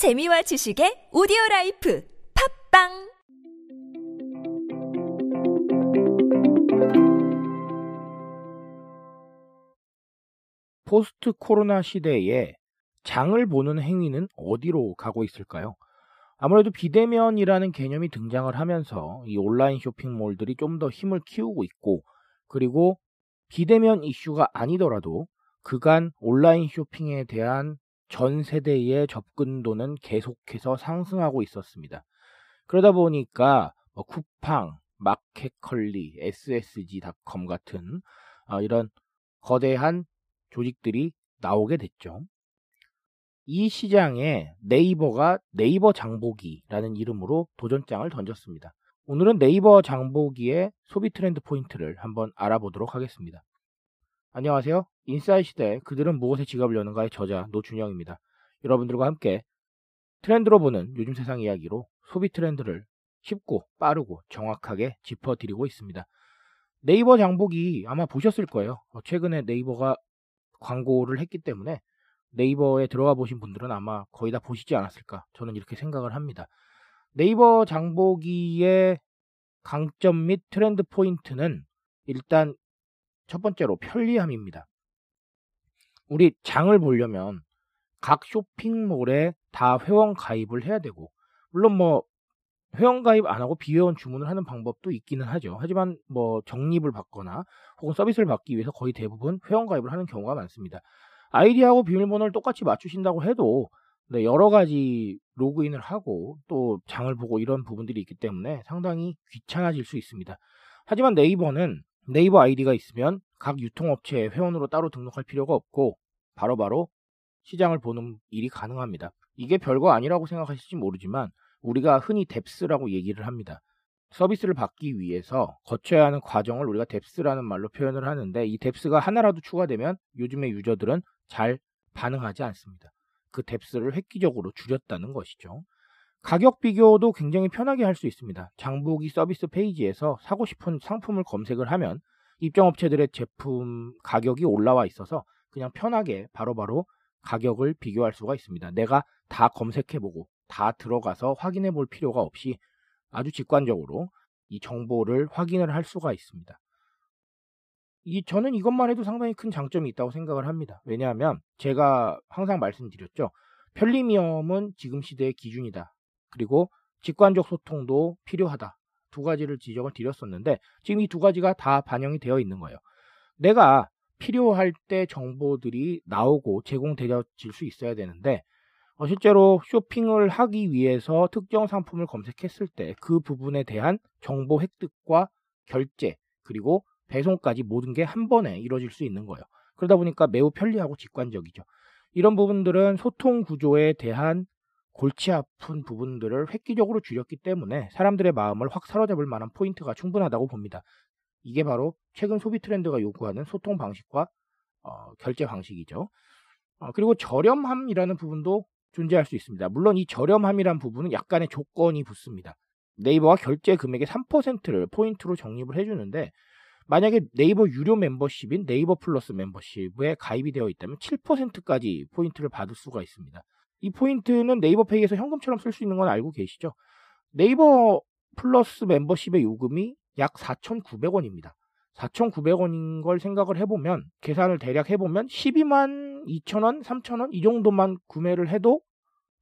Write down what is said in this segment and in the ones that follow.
재미와 지식의 오디오 라이프 팝빵 포스트 코로나 시대에 장을 보는 행위는 어디로 가고 있을까요? 아무래도 비대면이라는 개념이 등장을 하면서 이 온라인 쇼핑몰들이 좀 더 힘을 키우고 있고 그리고 비대면 이슈가 아니더라도 그간 온라인 쇼핑에 대한 전 세대의 접근도는 계속해서 상승하고 있었습니다. 그러다 보니까 뭐 쿠팡, 마켓컬리, SSG.com 같은 어, 이런 거대한 조직들이 나오게 됐죠. 이 시장에 네이버가 네이버 장보기라는 이름으로 도전장을 던졌습니다. 오늘은 네이버 장보기의 소비 트렌드 포인트를 한번 알아보도록 하겠습니다. 안녕하세요. 인사이 시대 그들은 무엇에 지갑을 여는가의 저자 노준영입니다. 여러분들과 함께 트렌드로 보는 요즘 세상 이야기로 소비 트렌드를 쉽고 빠르고 정확하게 짚어드리고 있습니다. 네이버 장보기 아마 보셨을 거예요. 어, 최근에 네이버가 광고를 했기 때문에 네이버에 들어가 보신 분들은 아마 거의 다 보시지 않았을까 저는 이렇게 생각을 합니다. 네이버 장보기의 강점 및 트렌드 포인트는 일단 첫 번째로 편리함입니다. 우리 장을 보려면 각 쇼핑몰에 다 회원 가입을 해야 되고 물론 뭐 회원 가입 안 하고 비회원 주문을 하는 방법도 있기는 하죠. 하지만 뭐 적립을 받거나 혹은 서비스를 받기 위해서 거의 대부분 회원 가입을 하는 경우가 많습니다. 아이디하고 비밀번호를 똑같이 맞추신다고 해도 네, 여러 가지 로그인을 하고 또 장을 보고 이런 부분들이 있기 때문에 상당히 귀찮아질 수 있습니다. 하지만 네이버는 네이버 아이디가 있으면 각 유통업체에 회원으로 따로 등록할 필요가 없고 바로바로 바로 시장을 보는 일이 가능합니다. 이게 별거 아니라고 생각하실지 모르지만 우리가 흔히 depth라고 얘기를 합니다. 서비스를 받기 위해서 거쳐야 하는 과정을 우리가 depth라는 말로 표현을 하는데 이 depth가 하나라도 추가되면 요즘의 유저들은 잘 반응하지 않습니다. 그 depth를 획기적으로 줄였다는 것이죠. 가격 비교도 굉장히 편하게 할 수 있습니다. 장보기 서비스 페이지에서 사고 싶은 상품을 검색을 하면 입점업체들의 제품 가격이 올라와 있어서 그냥 편하게 바로바로 바로 가격을 비교할 수가 있습니다. 내가 다 검색해보고 다 들어가서 확인해 볼 필요가 없이 아주 직관적으로 이 정보를 확인을 할 수가 있습니다. 이 저는 이것만 해도 상당히 큰 장점이 있다고 생각을 합니다. 왜냐하면 제가 항상 말씀드렸죠. 편리미엄은 지금 시대의 기준이다. 그리고 직관적 소통도 필요하다. 두 가지를 지적을 드렸었는데 지금 이 두 가지가 다 반영이 되어 있는 거예요. 내가 필요할 때 정보들이 나오고 제공되어질 수 있어야 되는데 어, 실제로 쇼핑을 하기 위해서 특정 상품을 검색했을 때 그 부분에 대한 정보 획득과 결제 그리고 배송까지 모든 게 한 번에 이루어질 수 있는 거예요. 그러다 보니까 매우 편리하고 직관적이죠. 이런 부분들은 소통 구조에 대한 골치 아픈 부분들을 획기적으로 줄였기 때문에 사람들의 마음을 확 사로잡을 만한 포인트가 충분하다고 봅니다. 이게 바로 최근 소비 트렌드가 요구하는 소통 방식과 어, 결제 방식이죠. 어, 그리고 저렴함이라는 부분도 존재할 수 있습니다. 물론 이 저렴함이란 부분은 약간의 조건이 붙습니다. 네이버가 결제 금액의 3%를 포인트로 적립을 해주는데 만약에 네이버 유료 멤버십인 네이버 플러스 멤버십에 가입이 되어 있다면 7%까지 포인트를 받을 수가 있습니다. 이 포인트는 네이버페이에서 현금처럼 쓸 수 있는 건 알고 계시죠? 네이버 플러스 멤버십의 요금이 약 4,900원입니다. 4,900원인 걸 생각을 해보면 계산을 대략 해보면 12만 2천원, 3천원 이 정도만 구매를 해도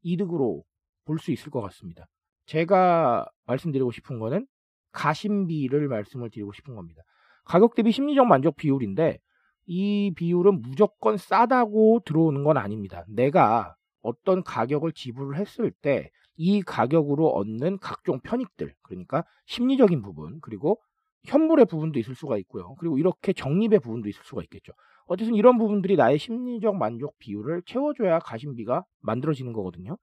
이득으로 볼 수 있을 것 같습니다. 제가 말씀드리고 싶은 거는 가심비를 말씀을 드리고 싶은 겁니다. 가격 대비 심리적 만족 비율인데 이 비율은 무조건 싸다고 들어오는 건 아닙니다. 내가 어떤 가격을 지불을 했을 때 이 가격으로 얻는 각종 편익들, 그러니까 심리적인 부분, 그리고 현물의 부분도 있을 수가 있고요. 그리고 이렇게 적립의 부분도 있을 수가 있겠죠. 어쨌든 이런 부분들이 나의 심리적 만족 비율을 채워줘야 가심비가 만들어지는 거거든요.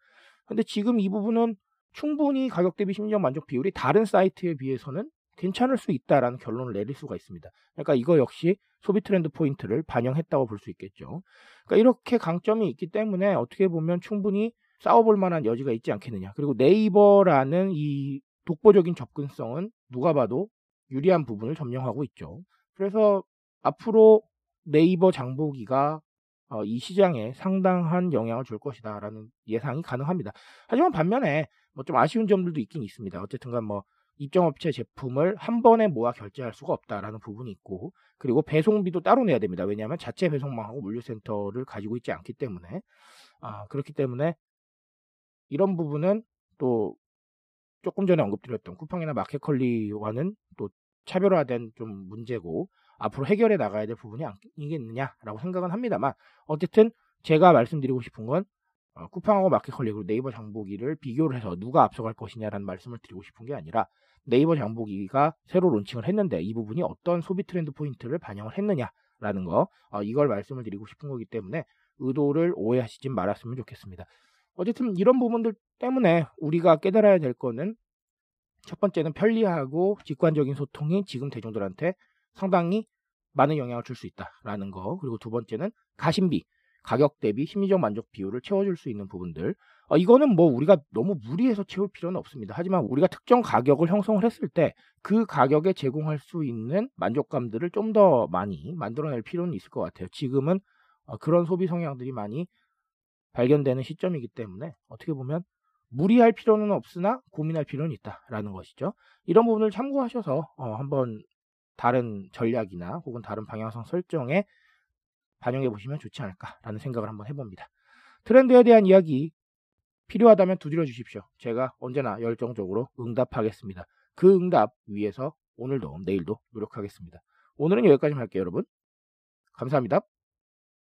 근데 지금 이 부분은 충분히 가격 대비 심리적 만족 비율이 다른 사이트에 비해서는 괜찮을 수 있다라는 결론을 내릴 수가 있습니다. 그러니까 이거 역시 소비 트렌드 포인트를 반영했다고 볼 수 있겠죠. 그러니까 이렇게 강점이 있기 때문에 어떻게 보면 충분히 싸워볼 만한 여지가 있지 않겠느냐. 그리고 네이버라는 이 독보적인 접근성은 누가 봐도 유리한 부분을 점령하고 있죠. 그래서 앞으로 네이버 장보기가 어, 이 시장에 상당한 영향을 줄 것이다라는 예상이 가능합니다. 하지만 반면에 뭐 좀 아쉬운 점들도 있긴 있습니다. 어쨌든간 뭐 입점업체 제품을 한 번에 모아 결제할 수가 없다라는 부분이 있고 그리고 배송비도 따로 내야 됩니다. 왜냐하면 자체 배송망 하고 물류센터를 가지고 있지 않기 때문에 아, 그렇기 때문에 이런 부분은 또 조금 전에 언급드렸던 쿠팡이나 마켓컬리와는 또 차별화된 좀 문제고 앞으로 해결해 나가야 될 부분이 아니겠느냐라고 생각은 합니다만 어쨌든 제가 말씀드리고 싶은 건 어, 쿠팡하고 마켓컬리 그리고 네이버 장보기를 비교를 해서 누가 앞서갈 것이냐라는 말씀을 드리고 싶은 게 아니라 네이버 장보기가 새로 론칭을 했는데 이 부분이 어떤 소비 트렌드 포인트를 반영을 했느냐라는 거 어, 이걸 말씀을 드리고 싶은 거기 때문에 의도를 오해하시지 말았으면 좋겠습니다. 어쨌든 이런 부분들 때문에 우리가 깨달아야 될 거는 첫 번째는 편리하고 직관적인 소통이 지금 대중들한테 상당히 많은 영향을 줄 수 있다라는 거. 그리고 두 번째는 가심비, 가격 대비 심리적 만족 비율을 채워줄 수 있는 부분들. 어, 이거는 뭐 우리가 너무 무리해서 채울 필요는 없습니다. 하지만 우리가 특정 가격을 형성을 했을 때 그 가격에 제공할 수 있는 만족감들을 좀 더 많이 만들어낼 필요는 있을 것 같아요. 지금은 어, 그런 소비 성향들이 많이 발견되는 시점이기 때문에 어떻게 보면 무리할 필요는 없으나 고민할 필요는 있다라는 것이죠. 이런 부분을 참고하셔서 어, 한번 다른 전략이나 혹은 다른 방향성 설정에 반영해 보시면 좋지 않을까라는 생각을 한번 해봅니다. 트렌드에 대한 이야기 필요하다면 두드려 주십시오. 제가 언제나 열정적으로 응답하겠습니다. 그 응답 위해서 오늘도 내일도 노력하겠습니다. 오늘은 여기까지 할게요, 여러분. 감사합니다.